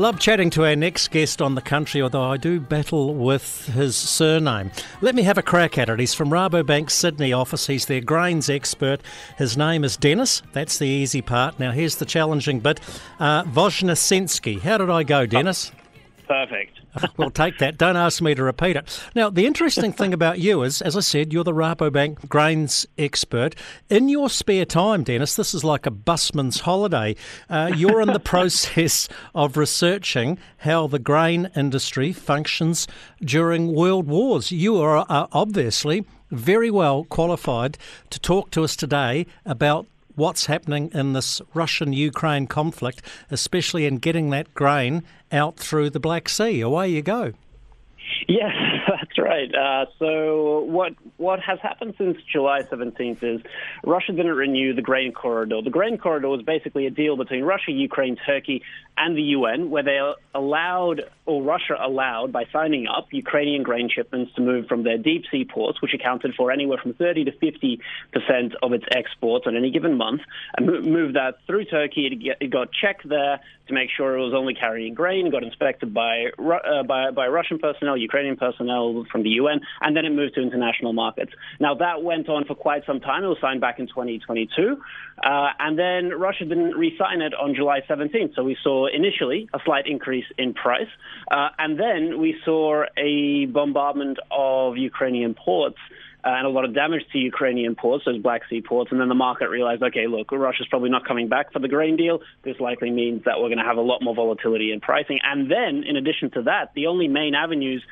Love chatting to our next guest on the country, although I do battle with his surname. Let me have a crack at it. He's from Rabobank Sydney office. He's their grains expert. His name is Dennis. That's the easy part. Now, here's the challenging bit. Uh. How did I go, Dennis? Perfect. we'll take that. Don't ask me to repeat it. Now, the interesting thing about you is, as I said, you're the Rabobank grains expert. In your spare time, Dennis, this is like a busman's holiday. Uh, you're in the process of researching how the grain industry functions during world wars. You are uh, obviously very well qualified to talk to us today about what's happening in this Russian Ukraine conflict, especially in getting that grain out through the Black Sea. Away you go. Yes, that's right. Uh, so what what has happened since July 17th is Russia didn't renew the grain corridor. The grain corridor was basically a deal between Russia, Ukraine, Turkey, and the UN, where they allowed, or Russia allowed, by signing up, Ukrainian grain shipments to move from their deep sea ports, which accounted for anywhere from 30 to 50 percent of its exports on any given month, and move that through Turkey. It got checked there to make sure it was only carrying grain. Got inspected by uh, by, by Russian personnel, Ukrainian personnel from the UN, and then it moved to international markets. Now that went on for quite some time. It was signed back in 2022, uh, and then Russia didn't re-sign it on July 17th. So we saw initially a slight increase in price, uh, and then we saw a bombardment of Ukrainian ports. Uh, and a lot of damage to Ukrainian ports, those Black Sea ports. And then the market realized, okay, look, Russia's probably not coming back for the grain deal. This likely means that we're going to have a lot more volatility in pricing. And then, in addition to that, the only main avenues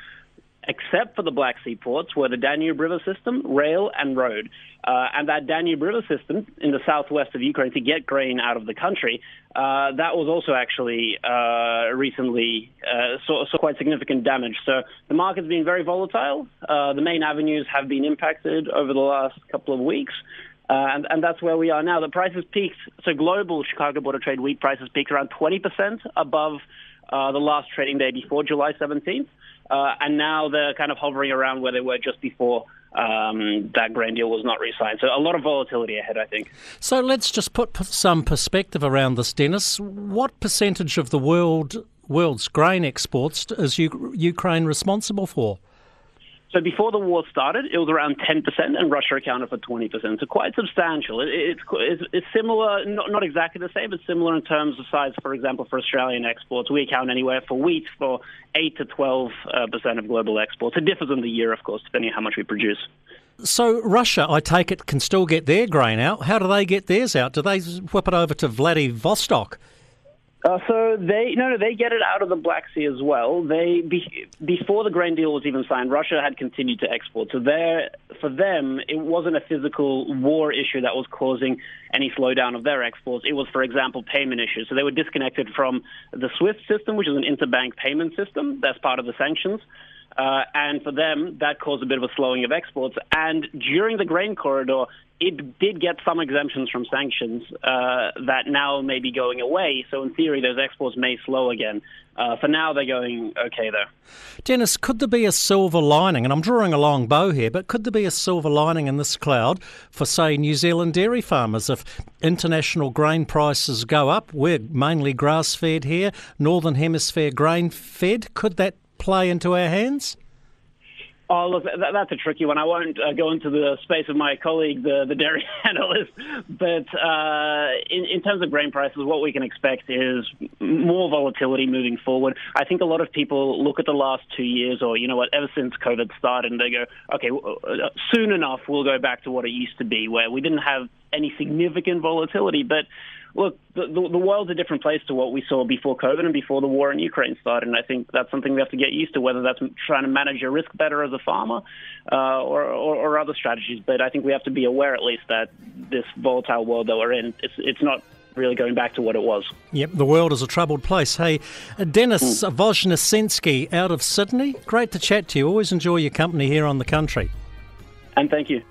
except for the Black Sea ports, were the Danube River system, rail, and road. Uh, and that Danube River system in the southwest of Ukraine to get grain out of the country, uh, that was also actually uh, recently uh, saw, saw, quite significant damage. So the market's been very volatile. Uh, the main avenues have been impacted over the last couple of weeks. Uh, and, and, that's where we are now. The prices peaked. So global Chicago Board of Trade wheat prices peaked around 20% above uh, the last trading day before July 17th. Uh, and now they're kind of hovering around where they were just before um, that grain deal was not re-signed. So a lot of volatility ahead, I think. So let's just put some perspective around this, Dennis. What percentage of the world world's grain exports is Ukraine responsible for? So before the war started, it was around 10%, and Russia accounted for 20%. So quite substantial. It, it's, it's, it's, similar, not, not exactly the same, but similar in terms of size. For example, for Australian exports, we account anywhere for wheat for 8 to 12 uh, percent of global exports. It differs in the year, of course, depending on how much we produce. So Russia, I take it, can still get their grain out. How do they get theirs out? Do they whip it over to Vladivostok? Uh, so they no no they get it out of the Black Sea as well. They be, before the grain deal was even signed, Russia had continued to export. So there for them it wasn't a physical war issue that was causing any slowdown of their exports. It was, for example, payment issues. So they were disconnected from the SWIFT system, which is an interbank payment system. That's part of the sanctions. Uh, and for them, that caused a bit of a slowing of exports. And during the grain corridor, it did get some exemptions from sanctions uh, that now may be going away. So in theory, those exports may slow again. Uh, for now, they're going okay though. Dennis, could there be a silver lining? And I'm drawing a long bow here, but could there be a silver lining in this cloud for, say, New Zealand dairy farmers? If international grain prices go up, we're mainly grass fed here, Northern Hemisphere grain fed. Could that play into our hands? Oh, look, that, that's a tricky one. I won't uh, go into the space of my colleague, the, the dairy analyst, but uh, in, in terms of grain prices, what we can expect is more volatility moving forward. I think a lot of people look at the last two years, or you know what, ever since COVID started, and they go, okay, uh, soon enough we'll go back to what it used to be, where we didn't have any significant volatility, but look, the, the, the, world's a different place to what we saw before COVID and before the war in Ukraine started. And I think that's something we have to get used to, whether that's trying to manage your risk better as a farmer uh, or, or, or, other strategies. But I think we have to be aware, at least, that this volatile world that we're in, it's, it's not really going back to what it was. Yep, the world is a troubled place. Hey, uh, Dennis mm. Voznesenski out of Sydney, great to chat to you. Always enjoy your company here on the country. And thank you.